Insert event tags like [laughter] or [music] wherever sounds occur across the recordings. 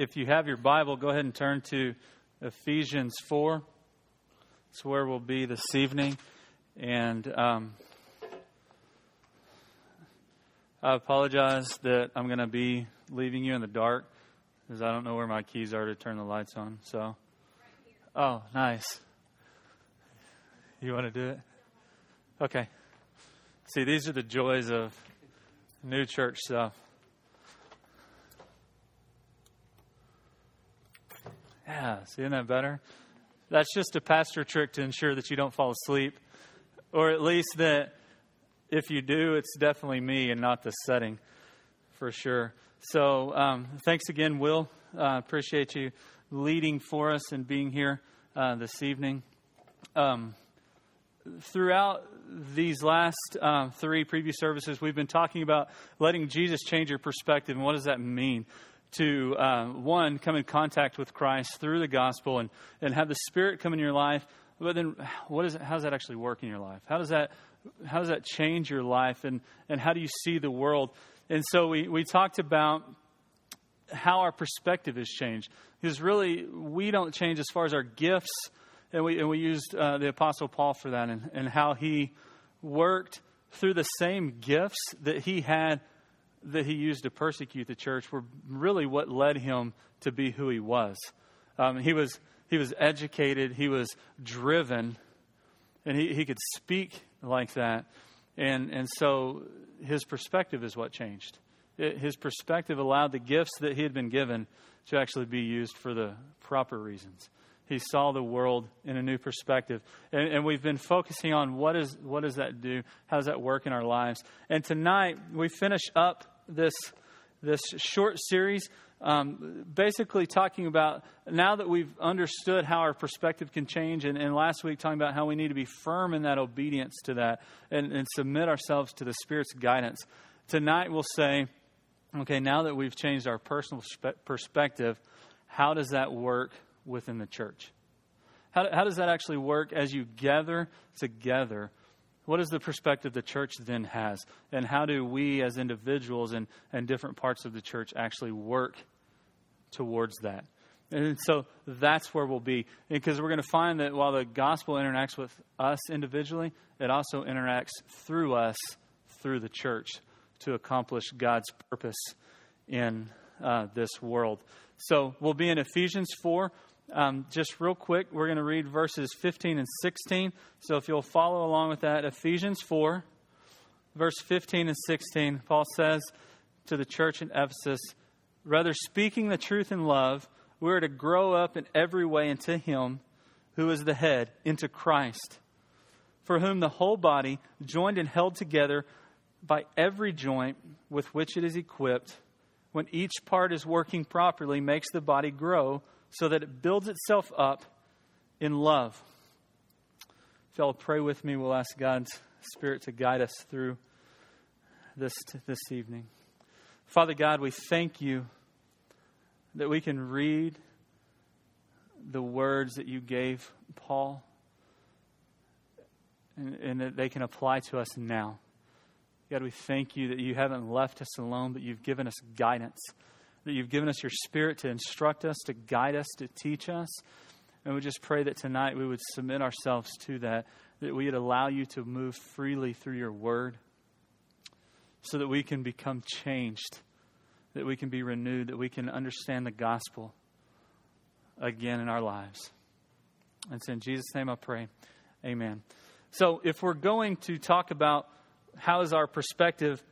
if you have your Bible, go ahead and turn to Ephesians 4. It's where we'll be this evening. And um, I apologize that I'm going to be leaving you in the dark because I don't know where my keys are to turn the lights on. So, oh, nice. You want to do it? Okay. See, these are the joys of new church stuff. Yeah, see, isn't that better? That's just a pastor trick to ensure that you don't fall asleep, or at least that if you do, it's definitely me and not the setting, for sure. So, um, thanks again, Will. Uh, appreciate you leading for us and being here uh, this evening. Um, throughout these last um, three previous services, we've been talking about letting Jesus change your perspective. And what does that mean? To, uh, one, come in contact with Christ through the gospel and, and have the Spirit come in your life. But then, what is it, how does that actually work in your life? How does that, how does that change your life? And, and how do you see the world? And so we, we talked about how our perspective has changed. Because really, we don't change as far as our gifts and we, and we used uh, the Apostle Paul for that and, and how he worked through the same gifts that he had that he used to persecute the church were really what led him to be who he was. Um, he was he was educated, he was driven, and he, he could speak like that. And and so his perspective is what changed. It, his perspective allowed the gifts that he had been given to actually be used for the proper reasons he saw the world in a new perspective. And, and, we've been focusing on what, is, what does that do? How does that work in our lives? And tonight, we finish up this, this short series, um, basically talking about now that we've understood how our perspective can change, and, and, last week talking about how we need to be firm in that obedience to that and, and submit ourselves to the Spirit's guidance. Tonight, we'll say, okay, now that we've changed our personal perspective, how does that work within the church? How, how does that actually work as you gather together? What is the perspective the church then has? And how do we as individuals and, and different parts of the church actually work towards that? And so that's where we'll be. Because we're going to find that while the gospel interacts with us individually, it also interacts through us, through the church, to accomplish God's purpose in uh, this world. So we'll be in Ephesians 4. Um, just real quick, we're going to read verses 15 and 16. So if you'll follow along with that, Ephesians 4, verse 15 and 16, Paul says to the church in Ephesus, Rather, speaking the truth in love, we are to grow up in every way into Him who is the head, into Christ, for whom the whole body, joined and held together by every joint with which it is equipped, when each part is working properly, makes the body grow so that it builds itself up in love. If y'all pray with me, we'll ask God's Spirit to guide us through this, this evening. Father God, we thank you that we can read the words that you gave Paul and, and that they can apply to us now. God, we thank you that you haven't left us alone, but you've given us guidance that you've given us your spirit to instruct us, to guide us, to teach us. And we just pray that tonight we would submit ourselves to that, that we would allow you to move freely through your word so that we can become changed, that we can be renewed, that we can understand the gospel again in our lives. And it's in Jesus' name I pray. Amen. So if we're going to talk about how is our perspective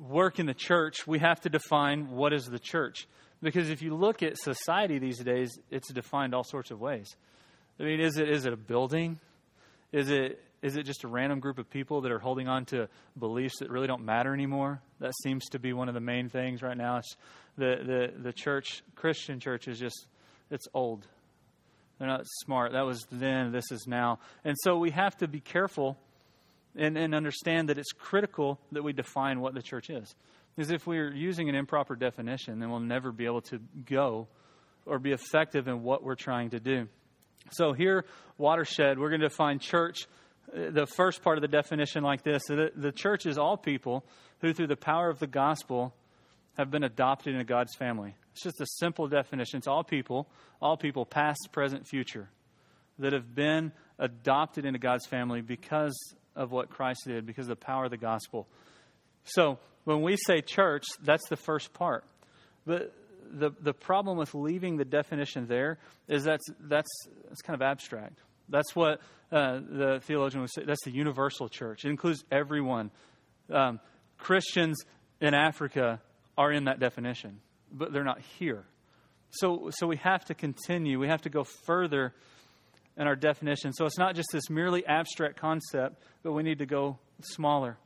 work in the church, we have to define what is the church. Because if you look at society these days, it's defined all sorts of ways. I mean, is it is it a building? Is it is it just a random group of people that are holding on to beliefs that really don't matter anymore? That seems to be one of the main things right now. It's the the the church, Christian church, is just it's old. They're not smart. That was then. This is now, and so we have to be careful and, and understand that it's critical that we define what the church is. Because if we're using an improper definition, then we'll never be able to go or be effective in what we're trying to do. So, here, watershed, we're going to define church. Uh, the first part of the definition, like this the, the church is all people who, through the power of the gospel, have been adopted into God's family. It's just a simple definition. It's all people, all people, past, present, future, that have been adopted into God's family because of what Christ did, because of the power of the gospel. So when we say church, that's the first part. But the, the problem with leaving the definition there is that's, that's, that's kind of abstract. That's what uh, the theologian would say. That's the universal church. It includes everyone. Um, Christians in Africa are in that definition, but they're not here. So, so we have to continue. We have to go further in our definition. So it's not just this merely abstract concept, but we need to go smaller.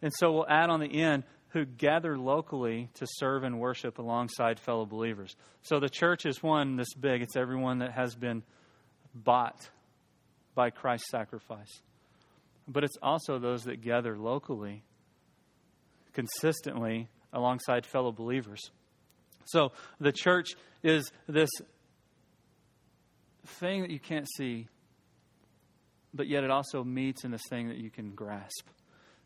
And so we'll add on the end who gather locally to serve and worship alongside fellow believers. So the church is one this big, it's everyone that has been bought by Christ's sacrifice. But it's also those that gather locally, consistently, alongside fellow believers. So the church is this thing that you can't see, but yet it also meets in this thing that you can grasp.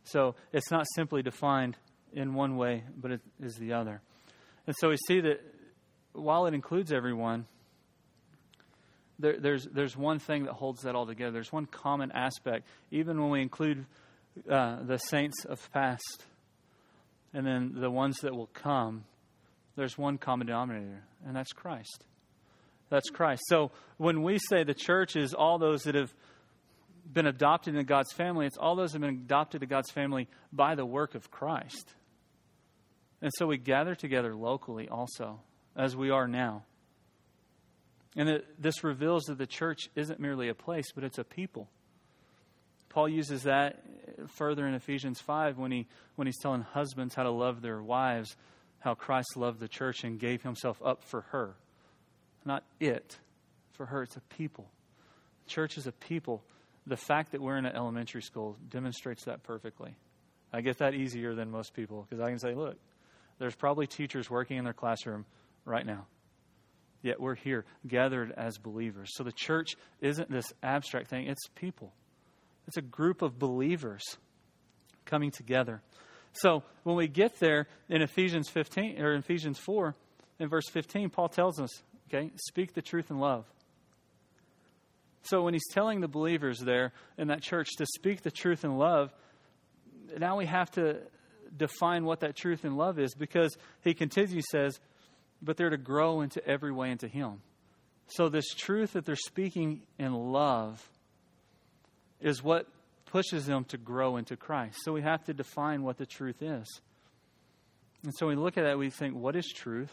So it's not simply defined in one way, but it is the other. And so we see that while it includes everyone, there, there's, there's one thing that holds that all together. There's one common aspect, even when we include uh, the saints of past and then the ones that will come, there's one common denominator, and that's Christ. That's Christ. So when we say the church is all those that have been adopted into God's family, it's all those that have been adopted to God's family by the work of Christ. And so we gather together locally also, as we are now. And it, this reveals that the church isn't merely a place, but it's a people. Paul uses that further in Ephesians 5 when, he, when he's telling husbands how to love their wives, how Christ loved the church and gave himself up for her. Not it, for her, it's a people. Church is a people. The fact that we're in an elementary school demonstrates that perfectly. I get that easier than most people because I can say, look, there's probably teachers working in their classroom right now. Yet we're here gathered as believers. So the church isn't this abstract thing, it's people. It's a group of believers coming together. So when we get there in Ephesians 15 or Ephesians 4 in verse 15, Paul tells us, okay, speak the truth in love. So when he's telling the believers there in that church to speak the truth in love, now we have to define what that truth in love is because he continues, says, but they're to grow into every way into him. So, this truth that they're speaking in love is what pushes them to grow into Christ. So, we have to define what the truth is. And so, we look at that, we think, what is truth?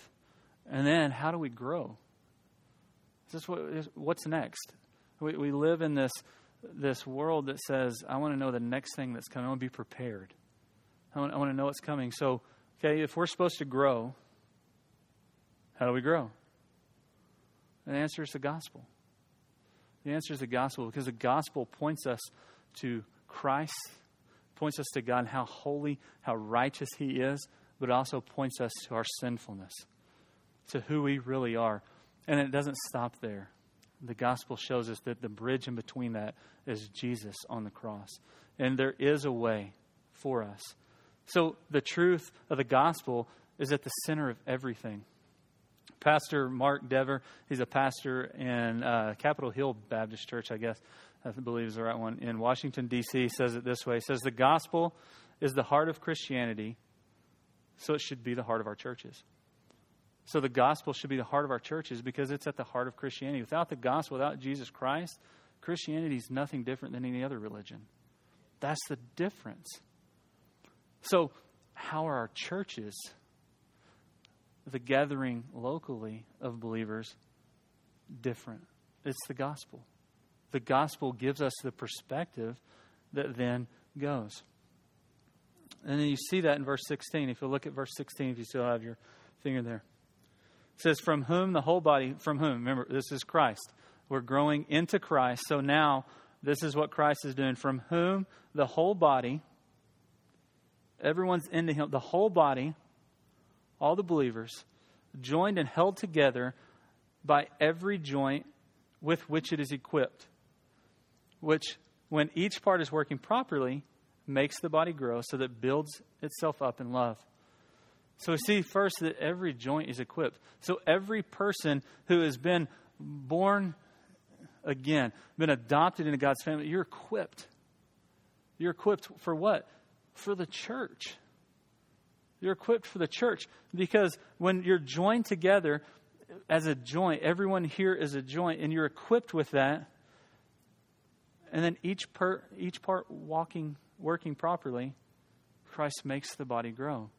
And then, how do we grow? What, what's next? We, we live in this, this world that says, I want to know the next thing that's coming. I want to be prepared. I want, I want to know what's coming. So, okay, if we're supposed to grow, how do we grow? And the answer is the gospel. The answer is the gospel because the gospel points us to Christ, points us to God how holy, how righteous He is, but also points us to our sinfulness, to who we really are. And it doesn't stop there. The gospel shows us that the bridge in between that is Jesus on the cross. And there is a way for us so the truth of the gospel is at the center of everything. Pastor Mark Dever, he's a pastor in uh, Capitol Hill Baptist Church, I guess, I believe is the right one, in Washington, D.C., says it this way. He says, The gospel is the heart of Christianity, so it should be the heart of our churches. So the gospel should be the heart of our churches because it's at the heart of Christianity. Without the gospel, without Jesus Christ, Christianity is nothing different than any other religion. That's the difference. So, how are our churches, the gathering locally of believers, different? It's the gospel. The gospel gives us the perspective that then goes. And then you see that in verse 16. If you look at verse 16, if you still have your finger there, it says, From whom the whole body, from whom? Remember, this is Christ. We're growing into Christ. So now, this is what Christ is doing. From whom the whole body, Everyone's into him. The whole body, all the believers, joined and held together by every joint with which it is equipped, which, when each part is working properly, makes the body grow so that it builds itself up in love. So we see first that every joint is equipped. So every person who has been born again, been adopted into God's family, you're equipped. You're equipped for what? For the church. You're equipped for the church because when you're joined together as a joint, everyone here is a joint, and you're equipped with that. And then each per, each part walking, working properly, Christ makes the body grow.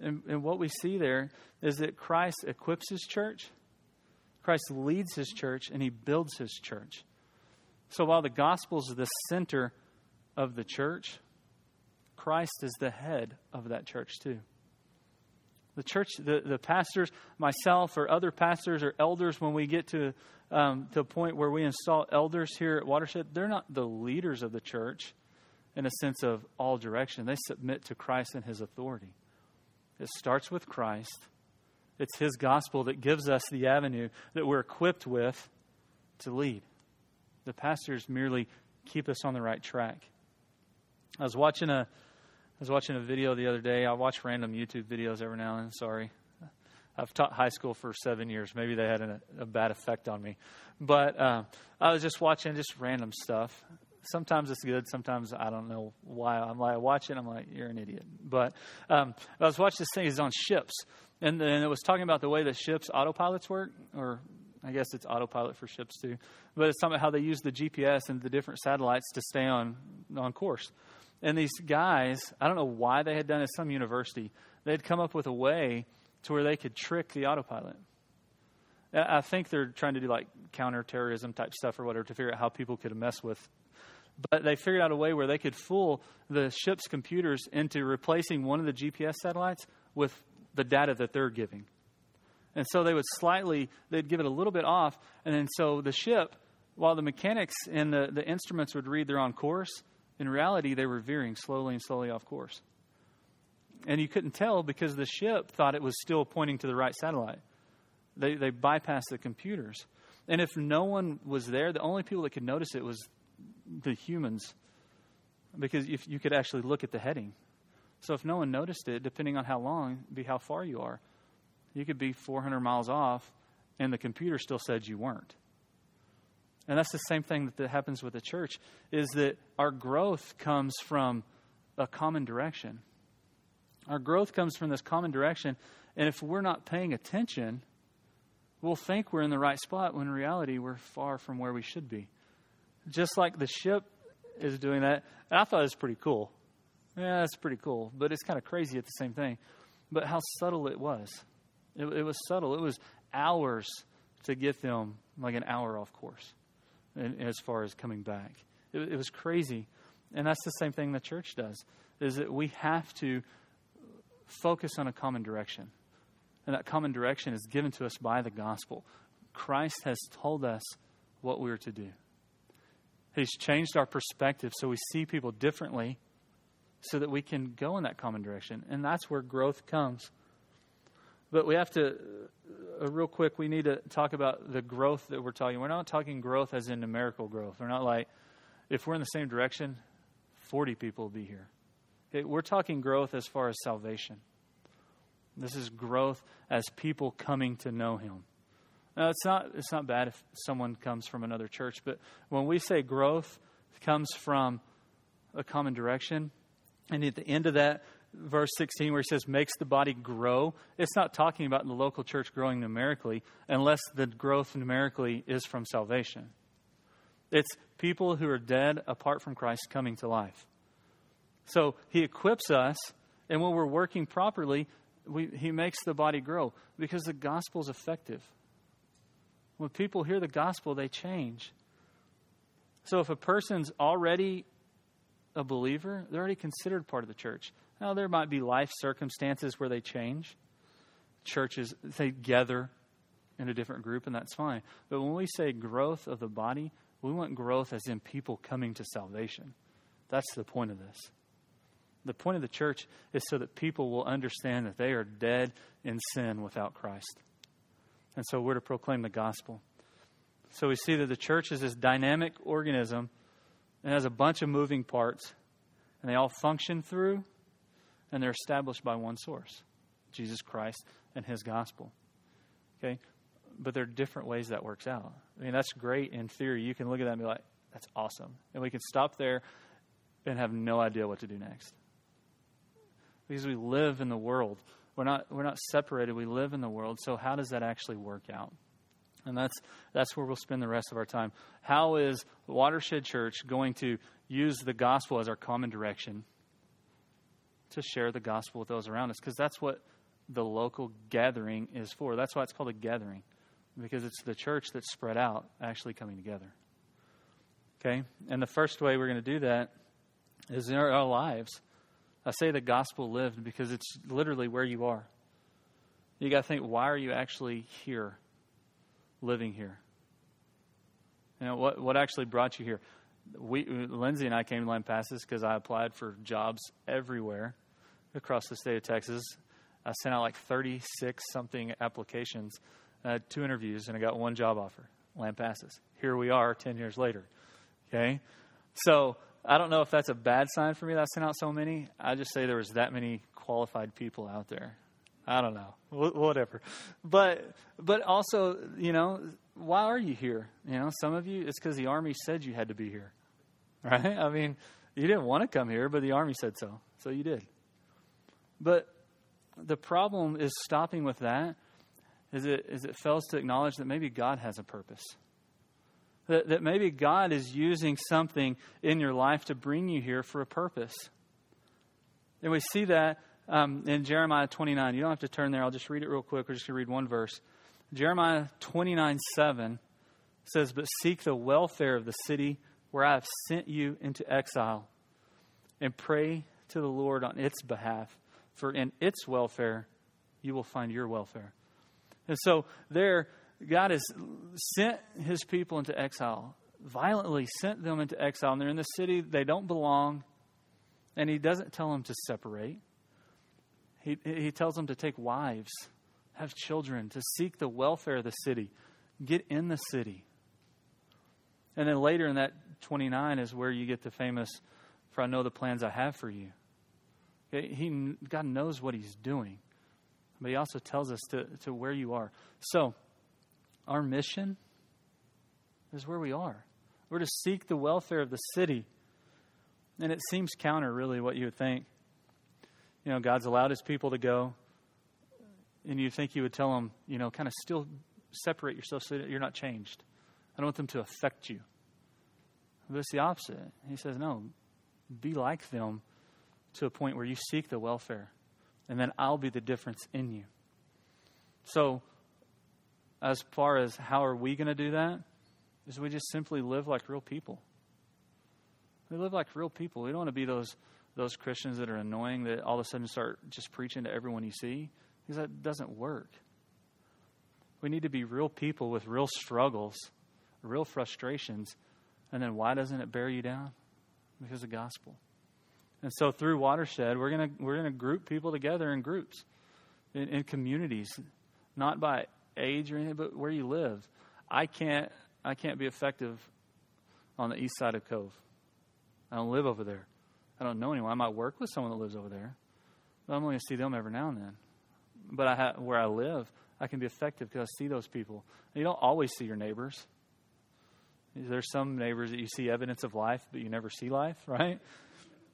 And, and what we see there is that Christ equips his church, Christ leads his church, and he builds his church. So while the gospel is the center of the church, Christ is the head of that church too. The church, the, the pastors, myself, or other pastors or elders, when we get to um, the point where we install elders here at Watershed, they're not the leaders of the church in a sense of all direction. They submit to Christ and his authority. It starts with Christ. It's his gospel that gives us the avenue that we're equipped with to lead. The pastors merely keep us on the right track. I was watching a I was watching a video the other day. I watch random YouTube videos every now and then. Sorry. I've taught high school for seven years. Maybe they had a, a bad effect on me. But uh, I was just watching just random stuff. Sometimes it's good. Sometimes I don't know why. I'm like, I watch it. I'm like, you're an idiot. But um, I was watching this thing. It's on ships. And then it was talking about the way that ships autopilots work, or I guess it's autopilot for ships too. But it's talking about how they use the GPS and the different satellites to stay on on course. And these guys, I don't know why they had done it, some university, they had come up with a way to where they could trick the autopilot. I think they're trying to do like counterterrorism type stuff or whatever to figure out how people could mess with. But they figured out a way where they could fool the ship's computers into replacing one of the GPS satellites with the data that they're giving. And so they would slightly, they'd give it a little bit off. And then so the ship, while the mechanics and the, the instruments would read they're on course, in reality, they were veering slowly and slowly off course. And you couldn't tell because the ship thought it was still pointing to the right satellite. They, they bypassed the computers. And if no one was there, the only people that could notice it was the humans because if you could actually look at the heading. So if no one noticed it, depending on how long, be how far you are. You could be 400 miles off, and the computer still said you weren't. And that's the same thing that happens with the church is that our growth comes from a common direction. Our growth comes from this common direction, and if we're not paying attention, we'll think we're in the right spot when in reality we're far from where we should be. Just like the ship is doing that. And I thought it was pretty cool. Yeah, that's pretty cool, but it's kind of crazy at the same thing. But how subtle it was. It, it was subtle. It was hours to get them like an hour off course and, as far as coming back. It, it was crazy. And that's the same thing the church does, is that we have to focus on a common direction. And that common direction is given to us by the gospel. Christ has told us what we are to do. He's changed our perspective so we see people differently so that we can go in that common direction. And that's where growth comes. But we have to, uh, real quick, we need to talk about the growth that we're talking. We're not talking growth as in numerical growth. We're not like, if we're in the same direction, 40 people will be here. Okay, we're talking growth as far as salvation. This is growth as people coming to know Him. Now, it's not, it's not bad if someone comes from another church, but when we say growth comes from a common direction, and at the end of that, verse 16 where he says makes the body grow it's not talking about the local church growing numerically unless the growth numerically is from salvation. It's people who are dead apart from christ coming to life. So he equips us and when we're working properly we, he makes the body grow because the gospel is effective when people hear the gospel they change so if a person's already a believer they're already considered part of the church now, there might be life circumstances where they change. Churches, they gather in a different group, and that's fine. But when we say growth of the body, we want growth as in people coming to salvation. That's the point of this. The point of the church is so that people will understand that they are dead in sin without Christ. And so we're to proclaim the gospel. So we see that the church is this dynamic organism and has a bunch of moving parts, and they all function through and they're established by one source. Jesus Christ and his gospel. Okay? But there are different ways that works out. I mean, that's great in theory. You can look at that and be like, that's awesome. And we can stop there and have no idea what to do next. Because we live in the world. We're not, we're not separated. We live in the world. So, how does that actually work out? And that's, that's where we'll spend the rest of our time. How is Watershed Church going to use the gospel as our common direction to share the gospel with those around us? Because that's what the local gathering is for. That's why it's called a gathering, because it's the church that's spread out actually coming together. Okay? And the first way we're going to do that is in our, our lives. I say the gospel lived because it's literally where you are. You got to think, why are you actually here, living here? You know, what, what actually brought you here? We, Lindsay and I came to Lampasas because I applied for jobs everywhere across the state of Texas. I sent out like 36 something applications, uh, two interviews, and I got one job offer, Lampasas. Here we are 10 years later. Okay? So I don't know if that's a bad sign for me that I sent out so many. I just say there was that many qualified people out there. I don't know, whatever. But but also, you know, why are you here? You know, some of you it's because the army said you had to be here, [laughs] right? I mean, you didn't want to come here, but the army said so, so you did. But the problem is stopping with that. Is it is it fails to acknowledge that maybe God has a purpose that, that maybe God is using something in your life to bring you here for a purpose. And we see that um, in Jeremiah 29. You don't have to turn there. I'll just read it real quick. We're just going to read one verse. Jeremiah 29 7 says, But seek the welfare of the city where I have sent you into exile, and pray to the Lord on its behalf, for in its welfare you will find your welfare. And so there, God has sent his people into exile, violently sent them into exile, and they're in the city they don't belong, and he doesn't tell them to separate. He, he tells them to take wives, have children, to seek the welfare of the city, get in the city. And then later in that 29 is where you get the famous, For I know the plans I have for you. He, God knows what he's doing, but he also tells us to, to where you are. So, our mission is where we are. We're to seek the welfare of the city. And it seems counter, really, what you would think. You know, God's allowed his people to go, and you think you would tell them, you know, kind of still separate yourself so that you're not changed. I don't want them to affect you. But it's the opposite. He says, no, be like them to a point where you seek the welfare, and then I'll be the difference in you. So, as far as how are we going to do that is we just simply live like real people. We live like real people. We don't want to be those those Christians that are annoying that all of a sudden start just preaching to everyone you see because that doesn't work. We need to be real people with real struggles, real frustrations, and then why doesn't it bear you down? Because of the gospel. And so through Watershed, we're gonna we're gonna group people together in groups, in, in communities, not by age or anything, but where you live. I can't I can't be effective on the east side of Cove. I don't live over there. I don't know anyone. I might work with someone that lives over there, but I'm only going to see them every now and then. But I ha- where I live, I can be effective because I see those people. And you don't always see your neighbors. There's some neighbors that you see evidence of life, but you never see life, [laughs] right?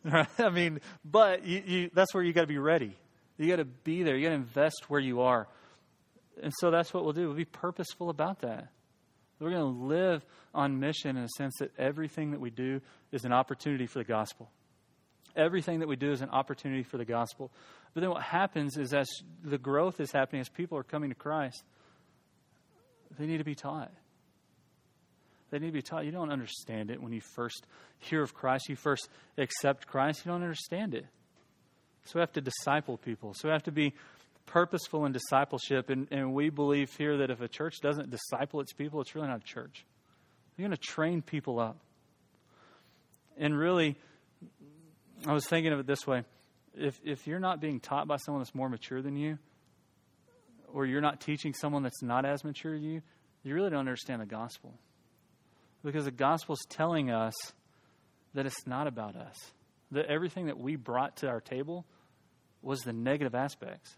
[laughs] I mean, but you, you, that's where you got to be ready. You got to be there. You got to invest where you are. And so that's what we'll do. We'll be purposeful about that. We're going to live on mission in a sense that everything that we do is an opportunity for the gospel. Everything that we do is an opportunity for the gospel. But then what happens is as the growth is happening, as people are coming to Christ, they need to be taught. They need to be taught. You don't understand it when you first hear of Christ, you first accept Christ, you don't understand it. So we have to disciple people. So we have to be purposeful in discipleship. And, and we believe here that if a church doesn't disciple its people, it's really not a church. You're going to train people up. And really, I was thinking of it this way if, if you're not being taught by someone that's more mature than you, or you're not teaching someone that's not as mature as you, you really don't understand the gospel. Because the gospel is telling us that it's not about us. That everything that we brought to our table was the negative aspects.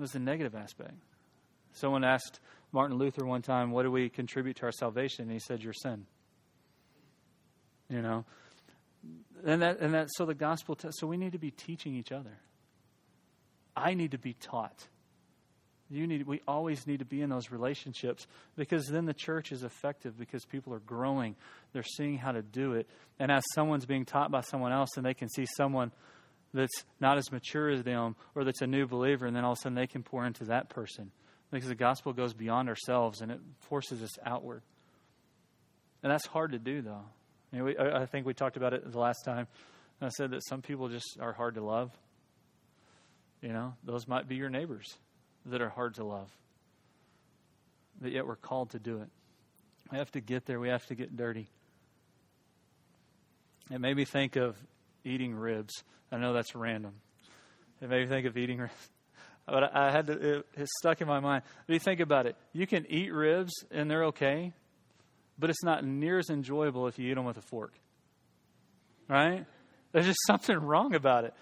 Was the negative aspect. Someone asked Martin Luther one time, What do we contribute to our salvation? And he said, Your sin. You know? And that, and that, so the gospel, t- so we need to be teaching each other. I need to be taught. You need, we always need to be in those relationships because then the church is effective because people are growing. They're seeing how to do it. And as someone's being taught by someone else and they can see someone that's not as mature as them or that's a new believer, and then all of a sudden they can pour into that person because the gospel goes beyond ourselves and it forces us outward. And that's hard to do, though. You know, we, I think we talked about it the last time. I said that some people just are hard to love. You know, those might be your neighbors that are hard to love. But yet we're called to do it. We have to get there. We have to get dirty. It made me think of eating ribs. I know that's random. It made me think of eating ribs. [laughs] But I had to, it, it stuck in my mind. But you think about it. You can eat ribs and they're okay, but it's not near as enjoyable if you eat them with a fork. Right? There's just [laughs] something wrong about it.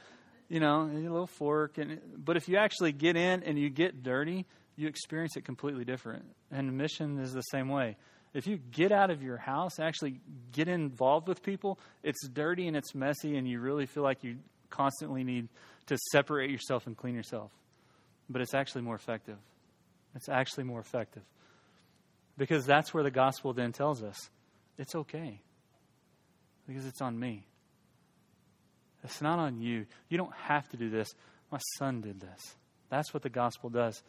You know, a little fork. And, but if you actually get in and you get dirty, you experience it completely different. And mission is the same way. If you get out of your house, actually get involved with people, it's dirty and it's messy, and you really feel like you constantly need to separate yourself and clean yourself but it's actually more effective. It's actually more effective. Because that's where the gospel then tells us it's okay. Because it's on me. It's not on you. You don't have to do this. My son did this. That's what the gospel does.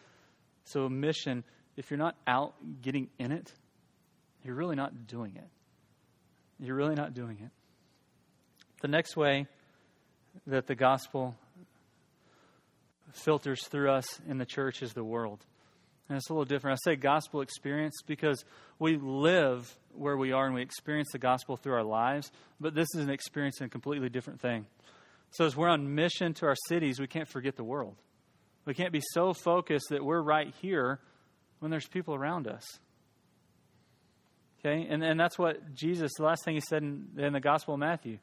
So, a mission, if you're not out getting in it, you're really not doing it. You're really not doing it. The next way that the gospel filters through us in the church is the world. And it's a little different. I say gospel experience because we live where we are and we experience the gospel through our lives, but this is an experience in a completely different thing. So, as we're on mission to our cities, we can't forget the world. We can't be so focused that we're right here when there's people around us. Okay? And, and that's what Jesus, the last thing he said in, in the Gospel of Matthew,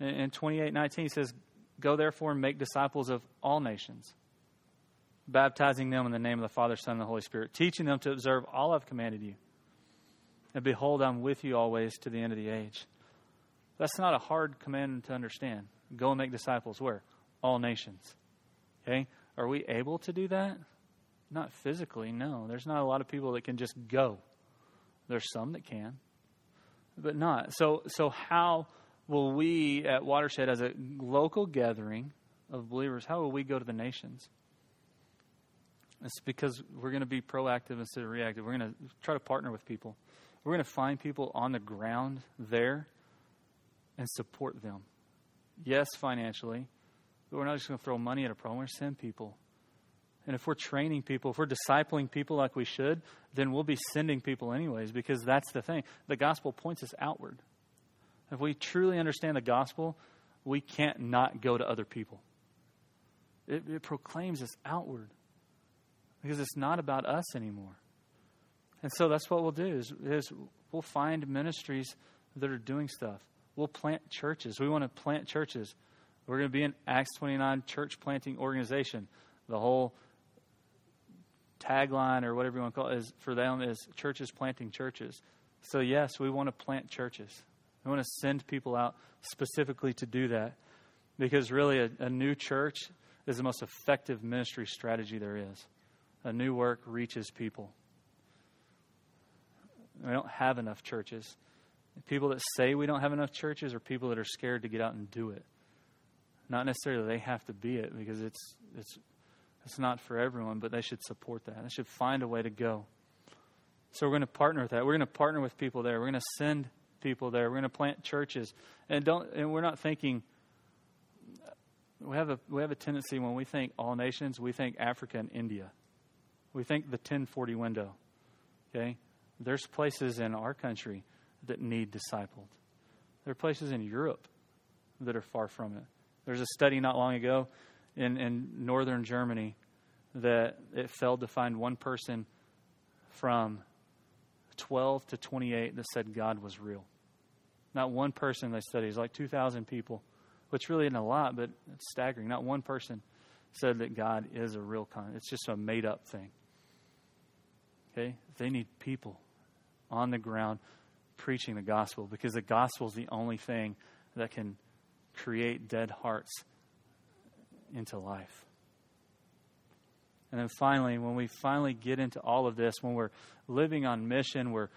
in, in 28 19, he says, Go therefore and make disciples of all nations, baptizing them in the name of the Father, Son, and the Holy Spirit, teaching them to observe all I've commanded you. And behold, I'm with you always to the end of the age. That's not a hard command to understand. Go and make disciples where? All nations. Okay? Are we able to do that? Not physically, no. There's not a lot of people that can just go. There's some that can, but not. So, so how will we at Watershed, as a local gathering of believers, how will we go to the nations? It's because we're going to be proactive instead of reactive. We're going to try to partner with people. We're going to find people on the ground there and support them. Yes, financially, but we're not just going to throw money at a problem. We're going to send people. And if we're training people, if we're discipling people like we should, then we'll be sending people anyways because that's the thing. The gospel points us outward. If we truly understand the gospel, we can't not go to other people. It, it proclaims us outward because it's not about us anymore. And so that's what we'll do is, is we'll find ministries that are doing stuff. We'll plant churches. We want to plant churches. We're going to be an Acts 29 church planting organization. The whole tagline or whatever you want to call it is for them is churches planting churches. So yes, we want to plant churches. We want to send people out specifically to do that because really a, a new church is the most effective ministry strategy there is. A new work reaches people. We don't have enough churches. People that say we don't have enough churches are people that are scared to get out and do it. Not necessarily they have to be it because it's it's it's not for everyone, but they should support that. They should find a way to go. So we're going to partner with that. We're going to partner with people there. We're going to send people there. We're going to plant churches, and don't. And we're not thinking. We have a we have a tendency when we think all nations, we think Africa and India. We think the 1040 window. Okay, there's places in our country that need discipled. There are places in Europe that are far from it. There's a study not long ago in, in northern Germany that it failed to find one person from 12 to 28 that said God was real. Not one person they studied. It's like 2,000 people, which really isn't a lot, but it's staggering. Not one person said that God is a real con. It's just a made up thing. Okay? They need people on the ground preaching the gospel because the gospel is the only thing that can create dead hearts into life. And then finally, when we finally get into all of this, when we're living on mission, we're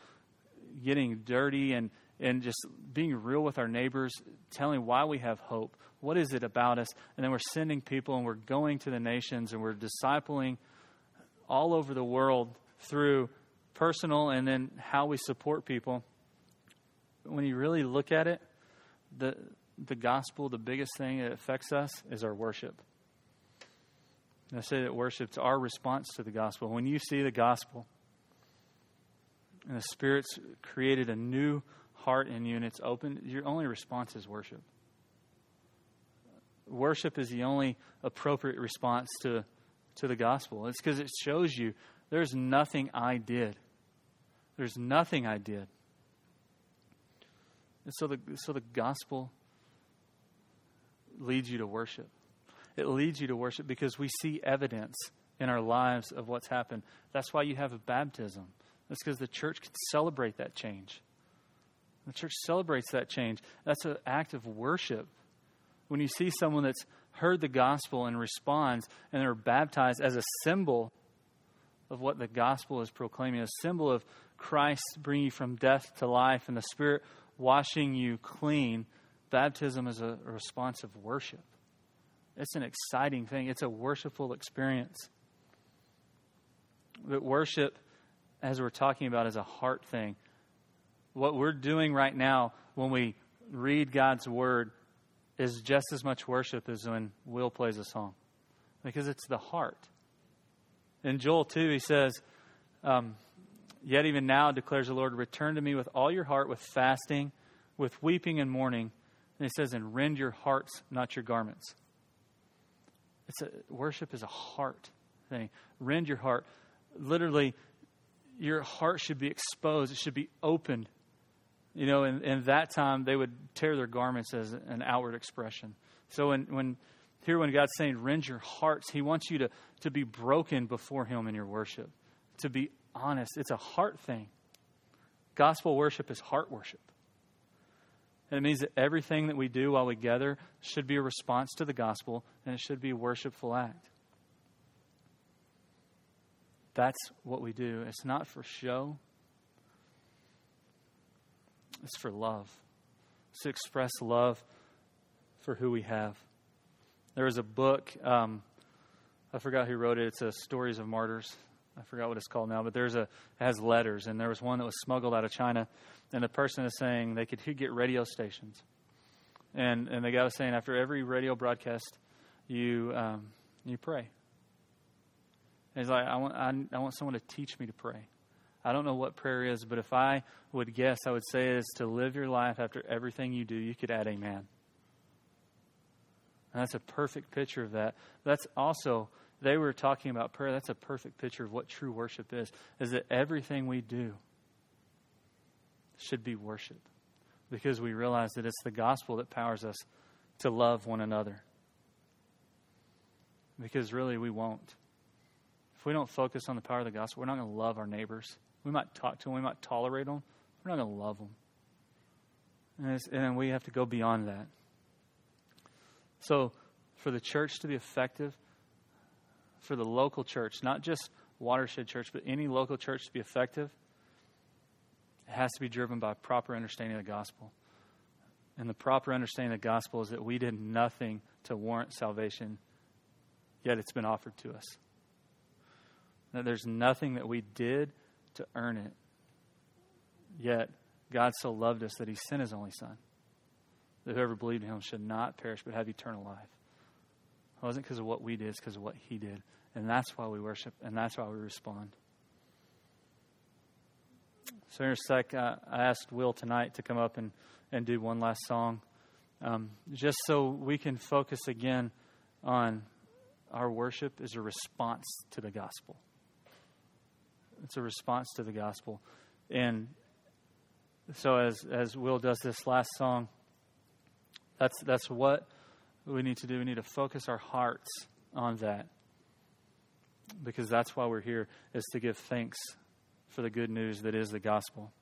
getting dirty and, and just being real with our neighbors, telling why we have hope. What is it about us? And then we're sending people and we're going to the nations and we're discipling all over the world through personal and then how we support people. When you really look at it, the, the gospel, the biggest thing that affects us is our worship. And I say that worship's our response to the gospel. When you see the gospel and the Spirit's created a new heart in you and it's open, your only response is worship. Worship is the only appropriate response to, to the gospel. It's because it shows you there's nothing I did. There's nothing I did. And so the, so the gospel leads you to worship. It leads you to worship because we see evidence in our lives of what's happened. That's why you have a baptism. That's because the church can celebrate that change. The church celebrates that change. That's an act of worship. When you see someone that's heard the gospel and responds and they're baptized as a symbol of what the gospel is proclaiming, a symbol of Christ bringing you from death to life and the Spirit washing you clean, baptism is a, response of worship. It's an exciting thing, it's a worshipful experience. But worship, as we're talking about, is a heart thing. What we're doing right now when we read God's word is just as much worship as when Will plays a song, because it's the heart. In Joel 2, he says, um, Yet even now, declares the Lord, return to me with all your heart, with fasting, with weeping and mourning. And he says, and rend your hearts, not your garments. It's a, worship is a heart thing. Rend your heart. Literally, your heart should be exposed. It should be opened. You know, in, in that time, they would tear their garments as an outward expression. So when, when here, when God's saying, rend your hearts, He wants you to, to be broken before Him in your worship, to be honest. It's a heart thing. Gospel worship is heart worship. And it means that everything that we do while we gather should be a response to the gospel and it should be a worshipful act. That's what we do. It's not for show, it's for love. It's to express love for who we have. There was a book, um, I forgot who wrote it. It's a Stories of Martyrs. I forgot what it's called now, but there's a it has letters, and there was one that was smuggled out of China, and the person is saying they could get radio stations, and and the guy was saying after every radio broadcast, you um, you pray. And he's like, I want I, I want someone to teach me to pray. I don't know what prayer is, but if I would guess, I would say is to live your life after everything you do. You could add amen. And that's a perfect picture of that. That's also they were talking about prayer, that's a perfect picture of what true worship is, is that everything we do should be worship. Because we realize that it's the gospel that powers us to love one another. Because really, we won't. If we don't focus on the power of the gospel, we're not going to love our neighbors. We might talk to them, we might tolerate them, we're not going to love them. And, and we have to go beyond that. So, for the church to be effective, for the local church, not just Watershed Church, but any local church to be effective, it has to be driven by proper understanding of the gospel. And the proper understanding of the gospel is that we did nothing to warrant salvation, yet it's been offered to us. That there's nothing that we did to earn it, yet God so loved us that he sent his only Son, that whoever believed in him should not perish but have eternal life. It wasn't because of what we did, it's because of what he did. And that's why we worship, and that's why we respond. So, in a sec, I asked Will tonight to come up and, and do one last song, um, just so we can focus again on our worship is a response to the gospel. It's a response to the gospel. And so, as, as Will does this last song, that's, that's what we need to do. We need to focus our hearts on that. Because that's why we're here, is to give thanks for the good news that is the gospel.